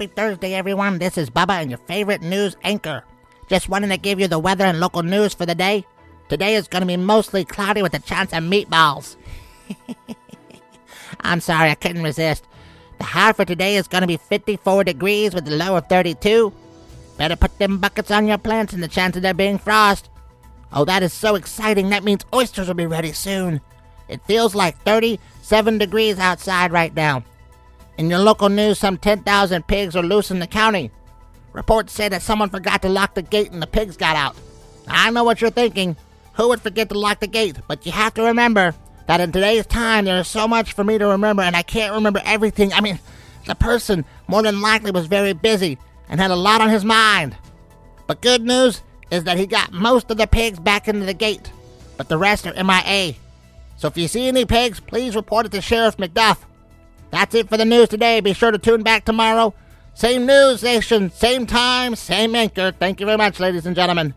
Happy Thursday, everyone. This is Bubba and your favorite news anchor. Just wanting to give you the weather and local news for the day. Today is going to be mostly cloudy with a chance of meatballs. I'm sorry, I couldn't resist. The high for today is going to be 54 degrees with a low of 32. Better put them buckets on your plants and the chance of there being frost. Oh, that is so exciting. That means oysters will be ready soon. It feels like 37 degrees outside right now. In your local news, some 10,000 pigs are loose in the county. Reports say that someone forgot to lock the gate and the pigs got out. I know what you're thinking. Who would forget to lock the gate? But you have to remember that in today's time, there is so much for me to remember, and I can't remember everything. I mean, the person more than likely was very busy and had a lot on his mind. But good news is that he got most of the pigs back into the gate, but the rest are MIA. So if you see any pigs, please report it to Sheriff McDuff. That's it for the news today. Be sure to tune back tomorrow. Same news station, same time, same anchor. Thank you very much, ladies and gentlemen.